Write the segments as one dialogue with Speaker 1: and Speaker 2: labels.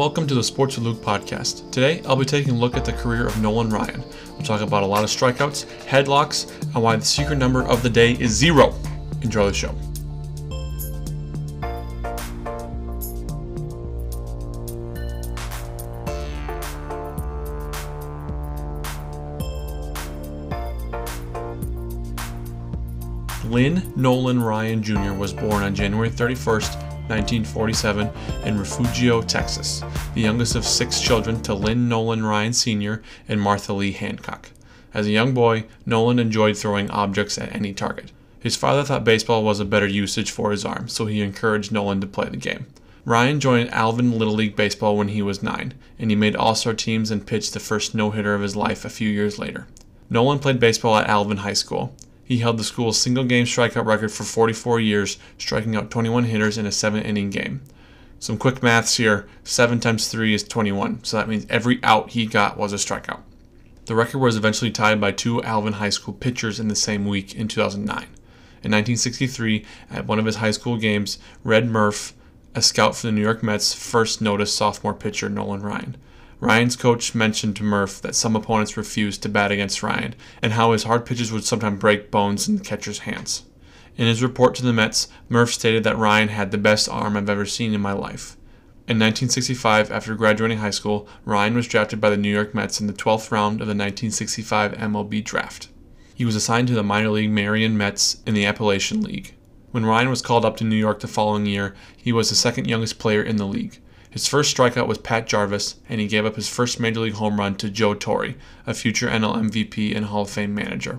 Speaker 1: Welcome to the Sports with Luke podcast. Today, I'll be taking a look at the career of Nolan Ryan. We'll talk about a lot of strikeouts, headlocks, and why the secret number of the day is zero. Enjoy the show. Lynn Nolan Ryan Jr. was born on January 31st, 1947, in Refugio, Texas, the youngest of six children to Lynn Nolan Ryan Sr. and Martha Lee Hancock. As a young boy, Nolan enjoyed throwing objects at any target. His father thought baseball was a better usage for his arm, so he encouraged Nolan to play the game. Ryan joined Alvin Little League Baseball when he was nine, and he made all star teams and pitched the first no hitter of his life a few years later. Nolan played baseball at Alvin High School. He held the school's single game strikeout record for 44 years, striking out 21 hitters in a 7 inning game. Some quick maths here 7 times 3 is 21, so that means every out he got was a strikeout. The record was eventually tied by two Alvin High School pitchers in the same week in 2009. In 1963, at one of his high school games, Red Murff, a scout for the New York Mets, first noticed sophomore pitcher Nolan Ryan. Ryan's coach mentioned to Murff that some opponents refused to bat against Ryan and how his hard pitches would sometimes break bones in the catcher's hands. In his report to the Mets, Murff stated that Ryan had the best arm I've ever seen in my life. In 1965, after graduating high school, Ryan was drafted by the New York Mets in the 12th round of the 1965 MLB draft. He was assigned to the minor league Marion Mets in the Appalachian League. When Ryan was called up to New York the following year, he was the second youngest player in the league. His first strikeout was Pat Jarvis, and he gave up his first major league home run to Joe Torre, a future NL MVP and Hall of Fame manager.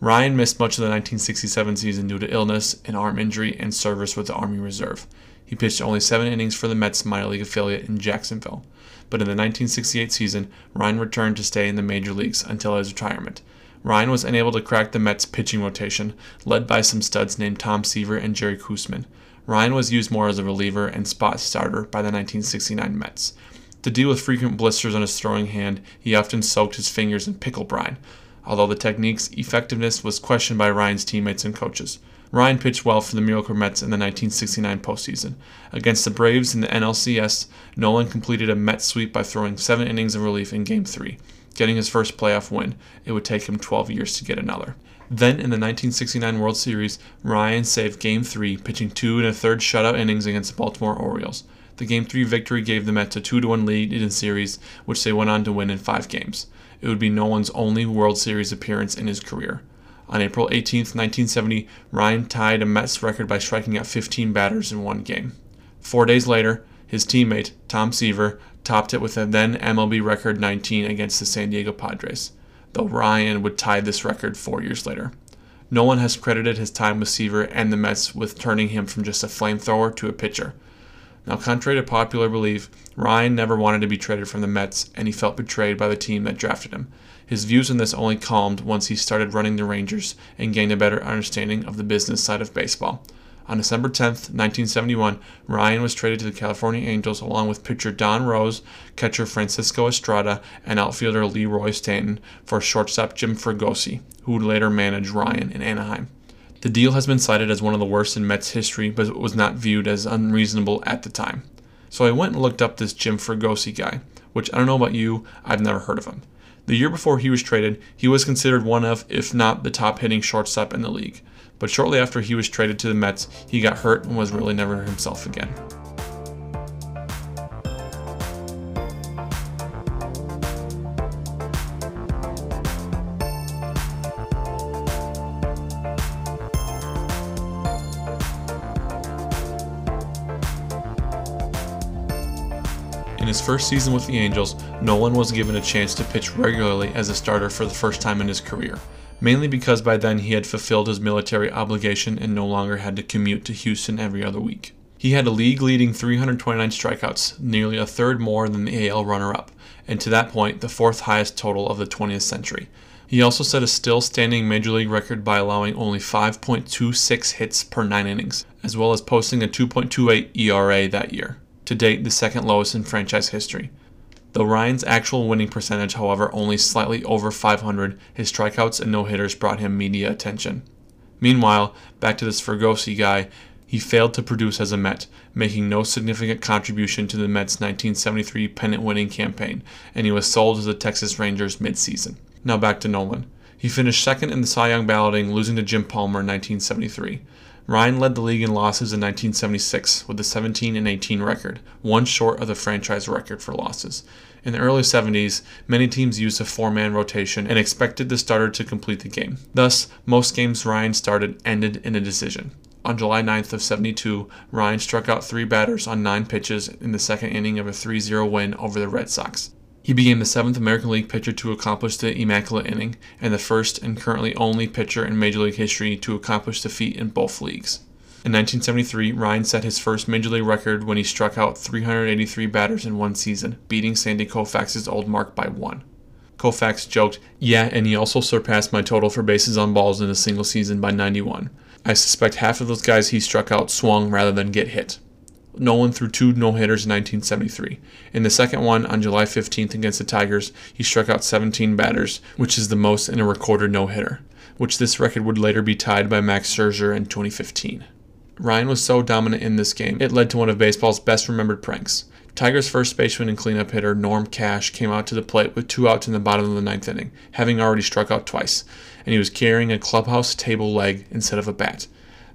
Speaker 1: Ryan missed much of the 1967 season due to illness, an arm injury, and service with the Army Reserve. He pitched only seven innings for the Mets minor league affiliate in Jacksonville. But in the 1968 season, Ryan returned to stay in the major leagues until his retirement. Ryan was unable to crack the Mets' pitching rotation, led by some studs named Tom Seaver and Jerry Koosman. Ryan was used more as a reliever and spot starter by the 1969 Mets. To deal with frequent blisters on his throwing hand, he often soaked his fingers in pickle brine, although the technique's effectiveness was questioned by Ryan's teammates and coaches. Ryan pitched well for the Miracle Mets in the 1969 postseason. Against the Braves in the NLCS, Nolan completed a Met sweep by throwing seven innings of relief in Game 3, getting his first playoff win. It would take him 12 years to get another. Then in the 1969 World Series, Ryan saved Game 3, pitching two and a third shutout innings against the Baltimore Orioles. The Game 3 victory gave the Mets a 2 1 lead in the series, which they went on to win in five games. It would be Nolan's only World Series appearance in his career. On April 18, 1970, Ryan tied a Mets record by striking out 15 batters in one game. Four days later, his teammate, Tom Seaver, topped it with a then MLB record 19 against the San Diego Padres though Ryan would tie this record four years later. Nolan has credited his time with Seaver and the Mets with turning him from just a flamethrower to a pitcher. Now, contrary to popular belief, Ryan never wanted to be traded from the Mets, and he felt betrayed by the team that drafted him. His views on this only calmed once he started running the Rangers and gained a better understanding of the business side of baseball. On December 10, 1971, Ryan was traded to the California Angels along with pitcher Don Rose, catcher Francisco Estrada, and outfielder Leroy Stanton for shortstop Jim Fregosi, who would later manage Ryan in Anaheim. The deal has been cited as one of the worst in Mets history, but was not viewed as unreasonable at the time. So I went and looked up this Jim Fregosi guy, which I don't know about you, I've never heard of him. The year before he was traded, he was considered one of, if not the top hitting shortstop in the league but shortly after he was traded to the Mets, he got hurt and was really never himself again. In his first season with the Angels, Nolan was given a chance to pitch regularly as a starter for the first time in his career mainly because by then he had fulfilled his military obligation and no longer had to commute to Houston every other week. He had a league leading 329 strikeouts, nearly a third more than the AL runner up, and to that point, the fourth highest total of the 20th century. He also set a still standing major league record by allowing only 5.26 hits per nine innings, as well as posting a 2.28 ERA that year, to date the second lowest in franchise history. Though Ryan's actual winning percentage, however, only slightly over 500, his strikeouts and no hitters brought him media attention. Meanwhile, back to this Fregosi guy, He failed to produce as a Met, making no significant contribution to the Mets' 1973 pennant winning campaign, and he was sold to the Texas Rangers midseason. Now back to Nolan. He finished second in the Cy Young balloting, losing to Jim Palmer in 1973. Ryan led the league in losses in 1976 with a 17 and 18 record, one short of the franchise record for losses. In the early 70s, many teams used a four-man rotation and expected the starter to complete the game. Thus, most games Ryan started ended in a decision. On July 9th of 72, Ryan struck out three batters on nine pitches in the second inning of a 3-0 win over the Red Sox. He became the seventh American League pitcher to accomplish the immaculate inning, and the first and currently only pitcher in Major League history to accomplish the feat in both leagues. In 1973, Ryan set his first Major League record when he struck out 383 batters in one season, beating Sandy Koufax's old mark by one. Koufax joked, Yeah, and he also surpassed my total for bases on balls in a single season by 91. I suspect half of those guys he struck out swung rather than get hit. Nolan threw two no hitters in 1973. In the second one, on July 15th against the Tigers, he struck out 17 batters, which is the most in a recorded no hitter, which this record would later be tied by Max Scherzer in 2015. Ryan was so dominant in this game, it led to one of baseball's best remembered pranks. Tigers first baseman and cleanup hitter Norm Cash came out to the plate with two outs in the bottom of the ninth inning, having already struck out twice, and he was carrying a clubhouse table leg instead of a bat.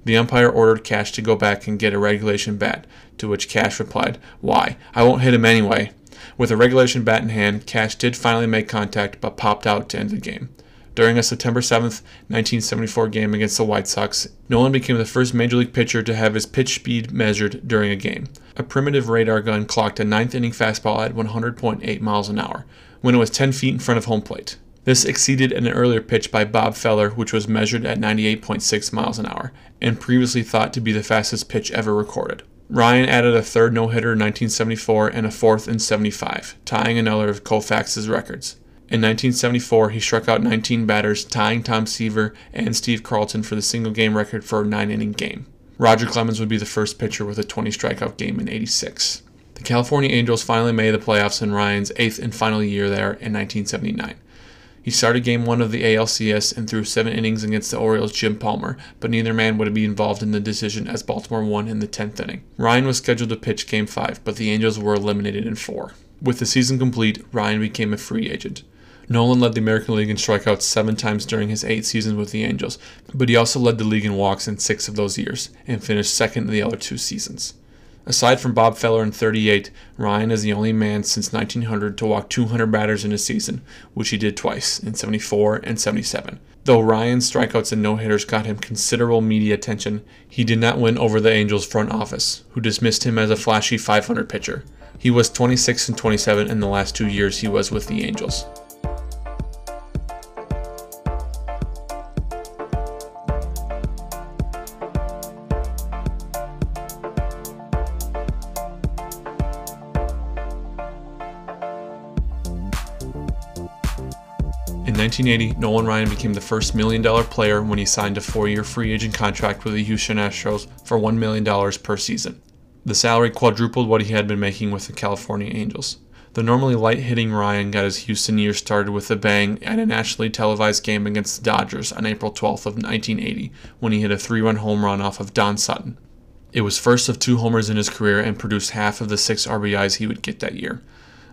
Speaker 1: The umpire ordered Cash to go back and get a regulation bat, to which Cash replied, Why? I won't hit him anyway. With a regulation bat in hand, Cash did finally make contact but popped out to end the game. During a September 7, 1974 game against the White Sox, Nolan became the first major league pitcher to have his pitch speed measured during a game. A primitive radar gun clocked a ninth inning fastball at 100.8 miles an hour, when it was 10 feet in front of home plate. This exceeded an earlier pitch by Bob Feller, which was measured at 98.6 miles an hour, and previously thought to be the fastest pitch ever recorded. Ryan added a third no hitter in 1974 and a fourth in 75, tying another of Koufax's records. In 1974, he struck out 19 batters, tying Tom Seaver and Steve Carlton for the single game record for a nine inning game. Roger Clemens would be the first pitcher with a 20 strikeout game in 86. The California Angels finally made the playoffs in Ryan's eighth and final year there in 1979. He started game one of the ALCS and threw seven innings against the Orioles' Jim Palmer, but neither man would be involved in the decision as Baltimore won in the 10th inning. Ryan was scheduled to pitch game five, but the Angels were eliminated in four. With the season complete, Ryan became a free agent. Nolan led the American League in strikeouts seven times during his eight seasons with the Angels, but he also led the league in walks in six of those years and finished second in the other two seasons. Aside from Bob Feller in 38, Ryan is the only man since 1900 to walk 200 batters in a season, which he did twice, in 74 and 77. Though Ryan's strikeouts and no hitters got him considerable media attention, he did not win over the Angels front office, who dismissed him as a flashy 500 pitcher. He was 26 and 27 in the last two years he was with the Angels. 1980, Nolan Ryan became the first million dollar player when he signed a four year free agent contract with the Houston Astros for $1 million per season. The salary quadrupled what he had been making with the California Angels. The normally light hitting Ryan got his Houston year started with a bang at a nationally televised game against the Dodgers on April 12th of 1980 when he hit a three run home run off of Don Sutton. It was first of two homers in his career and produced half of the six RBIs he would get that year.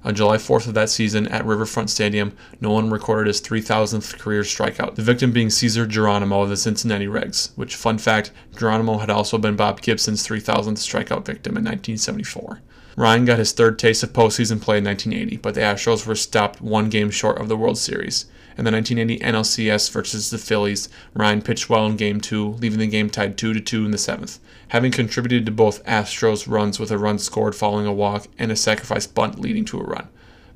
Speaker 1: On July 4th of that season at Riverfront Stadium, Nolan recorded his 3,000th career strikeout, the victim being Cesar Geronimo of the Cincinnati Reds, which, fun fact, Geronimo had also been Bob Gibson's 3,000th strikeout victim in 1974. Ryan got his third taste of postseason play in 1980, but the Astros were stopped one game short of the World Series. In the 1980 NLCS versus the Phillies, Ryan pitched well in Game 2, leaving the game tied 2 2 in the seventh, having contributed to both Astros runs with a run scored following a walk and a sacrifice bunt leading to a run,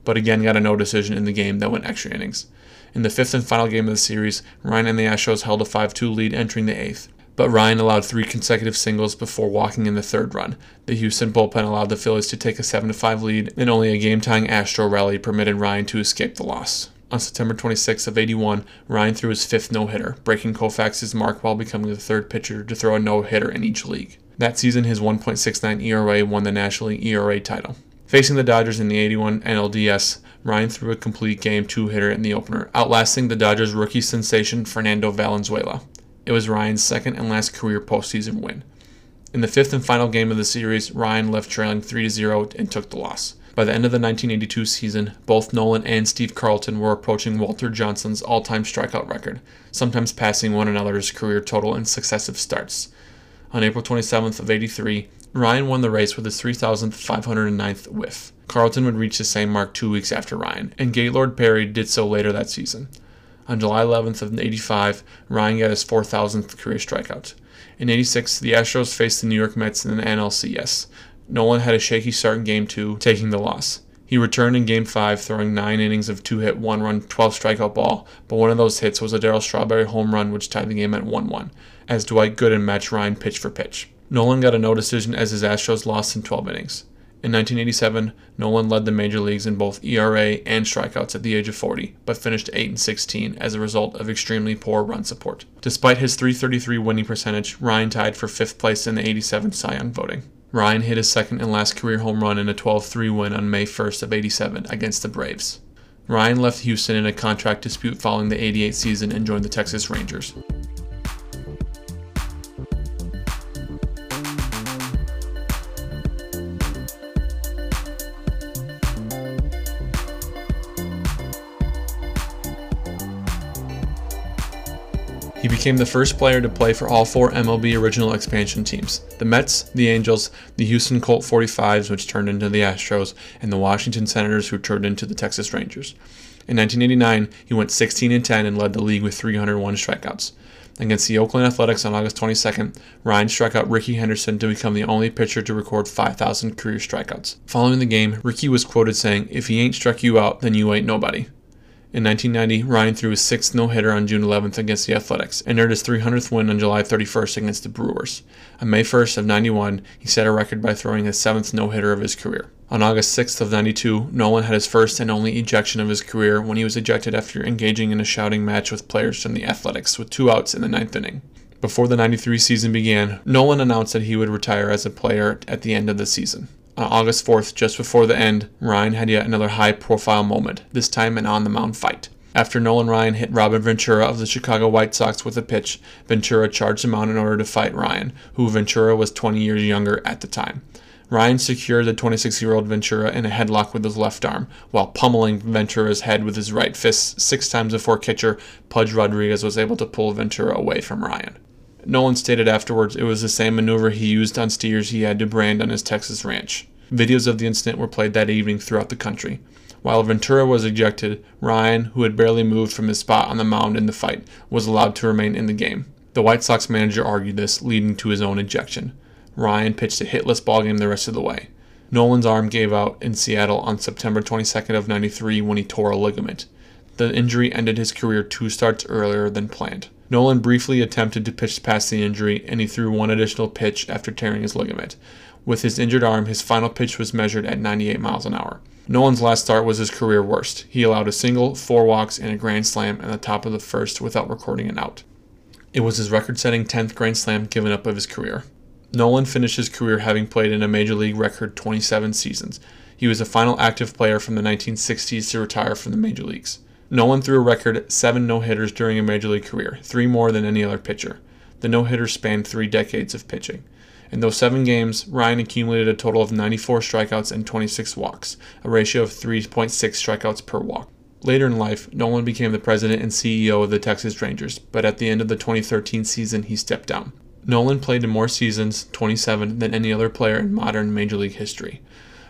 Speaker 1: but again got a no decision in the game that went extra innings. In the fifth and final game of the series, Ryan and the Astros held a 5 2 lead entering the eighth, but Ryan allowed three consecutive singles before walking in the third run. The Houston bullpen allowed the Phillies to take a 7 5 lead, and only a game tying Astro rally permitted Ryan to escape the loss. On September 26 of 81, Ryan threw his fifth no-hitter, breaking Koufax's mark while becoming the third pitcher to throw a no-hitter in each league. That season, his 1.69 ERA won the National League ERA title. Facing the Dodgers in the 81 NLDS, Ryan threw a complete game two-hitter in the opener, outlasting the Dodgers rookie sensation Fernando Valenzuela. It was Ryan's second and last career postseason win. In the fifth and final game of the series, Ryan left trailing 3 0 and took the loss. By the end of the 1982 season, both Nolan and Steve Carlton were approaching Walter Johnson's all time strikeout record, sometimes passing one another's career total in successive starts. On April 27th of 83, Ryan won the race with his 3,509th whiff. Carlton would reach the same mark two weeks after Ryan, and Gaylord Perry did so later that season. On July 11th of 85, Ryan got his 4,000th career strikeout. In 86, the Astros faced the New York Mets in the NLCS, Nolan had a shaky start in Game 2, taking the loss. He returned in Game 5, throwing 9 innings of 2 hit, 1 run, 12 strikeout ball, but one of those hits was a Darryl Strawberry home run which tied the game at 1 1, as Dwight Gooden matched Ryan pitch for pitch. Nolan got a no decision as his Astros lost in 12 innings. In 1987, Nolan led the major leagues in both ERA and strikeouts at the age of 40, but finished 8 and 16 as a result of extremely poor run support. Despite his 333 winning percentage, Ryan tied for fifth place in the 87 Cy Young voting. Ryan hit his second and last career home run in a 12 3 win on May 1st of 87 against the Braves. Ryan left Houston in a contract dispute following the 88 season and joined the Texas Rangers. Became the first player to play for all four MLB original expansion teams the Mets, the Angels, the Houston Colt 45s, which turned into the Astros, and the Washington Senators, who turned into the Texas Rangers. In 1989, he went 16 10 and led the league with 301 strikeouts. Against the Oakland Athletics on August 22nd, Ryan struck out Rickey Henderson to become the only pitcher to record 5,000 career strikeouts. Following the game, Rickey was quoted saying, If he ain't struck you out, then you ain't nobody. In 1990, Ryan threw his sixth no hitter on June 11th against the Athletics and earned his 300th win on July 31st against the Brewers. On May 1st of 91, he set a record by throwing his seventh no hitter of his career. On August 6th of 92, Nolan had his first and only ejection of his career when he was ejected after engaging in a shouting match with players from the Athletics with two outs in the ninth inning. Before the 93 season began, Nolan announced that he would retire as a player at the end of the season. On August 4th, just before the end, Ryan had yet another high profile moment, this time an on the mound fight. After Nolan Ryan hit Robin Ventura of the Chicago White Sox with a pitch, Ventura charged him out in order to fight Ryan, who Ventura was 20 years younger at the time. Ryan secured the 26 year old Ventura in a headlock with his left arm, while pummeling Ventura's head with his right fist six times before catcher Pudge Rodriguez was able to pull Ventura away from Ryan. Nolan stated afterwards it was the same maneuver he used on steers he had to brand on his Texas ranch. Videos of the incident were played that evening throughout the country. While Ventura was ejected, Ryan, who had barely moved from his spot on the mound in the fight, was allowed to remain in the game. The White Sox manager argued this, leading to his own ejection. Ryan pitched a hitless ballgame the rest of the way. Nolan's arm gave out in Seattle on September 22nd of 93 when he tore a ligament. The injury ended his career two starts earlier than planned. Nolan briefly attempted to pitch past the injury, and he threw one additional pitch after tearing his ligament. With his injured arm, his final pitch was measured at 98 miles an hour. Nolan's last start was his career worst. He allowed a single, four walks, and a grand slam in the top of the first without recording an out. It was his record setting 10th grand slam given up of his career. Nolan finished his career having played in a major league record 27 seasons. He was the final active player from the 1960s to retire from the major leagues. Nolan threw a record seven no hitters during a major league career, three more than any other pitcher. The no hitters spanned three decades of pitching. In those seven games, Ryan accumulated a total of 94 strikeouts and 26 walks, a ratio of 3.6 strikeouts per walk. Later in life, Nolan became the president and CEO of the Texas Rangers, but at the end of the 2013 season, he stepped down. Nolan played in more seasons, 27, than any other player in modern Major League history.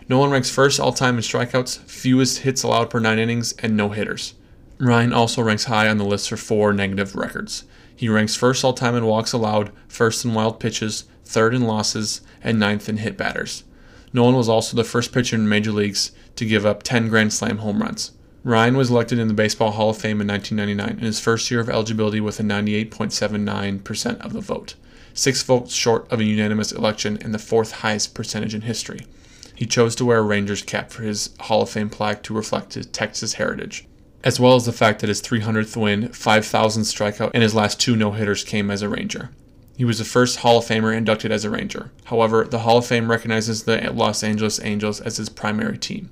Speaker 1: Nolan ranks first all time in strikeouts, fewest hits allowed per nine innings, and no hitters. Ryan also ranks high on the list for four negative records. He ranks first all time in walks allowed, first in wild pitches, third in losses, and ninth in hit batters. Nolan was also the first pitcher in major leagues to give up 10 Grand Slam home runs. Ryan was elected in the Baseball Hall of Fame in 1999 in his first year of eligibility with a 98.79% of the vote, six votes short of a unanimous election and the fourth highest percentage in history. He chose to wear a Rangers cap for his Hall of Fame plaque to reflect his Texas heritage as well as the fact that his 300th win, 5,000th strikeout, and his last two no hitters came as a Ranger. He was the first Hall of Famer inducted as a Ranger. However, the Hall of Fame recognizes the Los Angeles Angels as his primary team.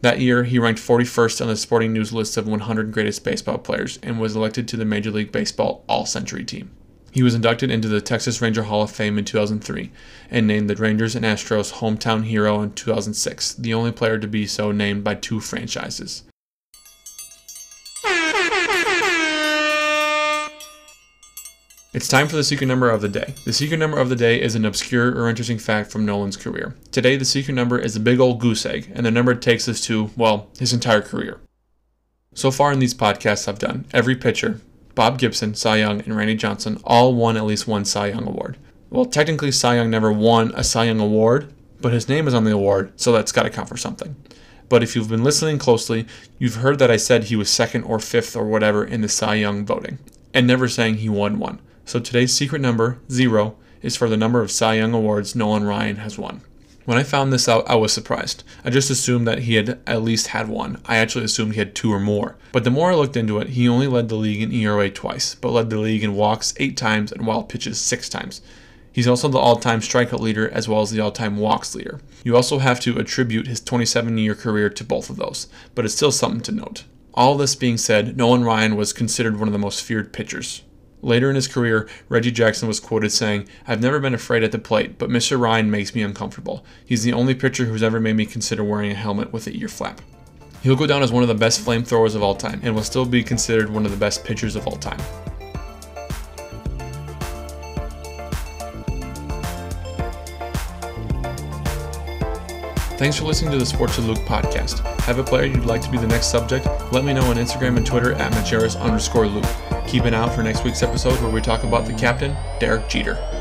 Speaker 1: That year, he ranked 41st on the Sporting News list of 100 greatest baseball players and was elected to the Major League Baseball All Century team. He was inducted into the Texas Ranger Hall of Fame in 2003 and named the Rangers and Astros hometown hero in 2006, the only player to be so named by two franchises. It's time for the secret number of the day. The secret number of the day is an obscure or interesting fact from Nolan's career. Today, the secret number is a big old goose egg, and the number takes us to, well, his entire career. So far in these podcasts I've done, every pitcher, Bob Gibson, Cy Young, and Randy Johnson all won at least one Cy Young award. Well, technically, Cy Young never won a Cy Young award, but his name is on the award, so that's got to count for something. But if you've been listening closely, you've heard that I said he was second or fifth or whatever in the Cy Young voting, and never saying he won one. So today's secret number, zero, is for the number of Cy Young awards Nolan Ryan has won. When I found this out, I was surprised. I just assumed that he had at least had one. I actually assumed he had two or more. But the more I looked into it, he only led the league in ERA twice, but led the league in walks eight times and wild pitches six times. He's also the all time strikeout leader as well as the all time walks leader. You also have to attribute his 27 year career to both of those, but it's still something to note. All this being said, Nolan Ryan was considered one of the most feared pitchers. Later in his career, Reggie Jackson was quoted saying, I've never been afraid at the plate, but Mr. Ryan makes me uncomfortable. He's the only pitcher who's ever made me consider wearing a helmet with a ear flap. He'll go down as one of the best flamethrowers of all time and will still be considered one of the best pitchers of all time. Thanks for listening to the Sports with Luke podcast. Have a player you'd like to be the next subject? Let me know on Instagram and Twitter at Macheras underscore Luke. Keep an eye out for next week's episode where we talk about the captain, Derek Jeter.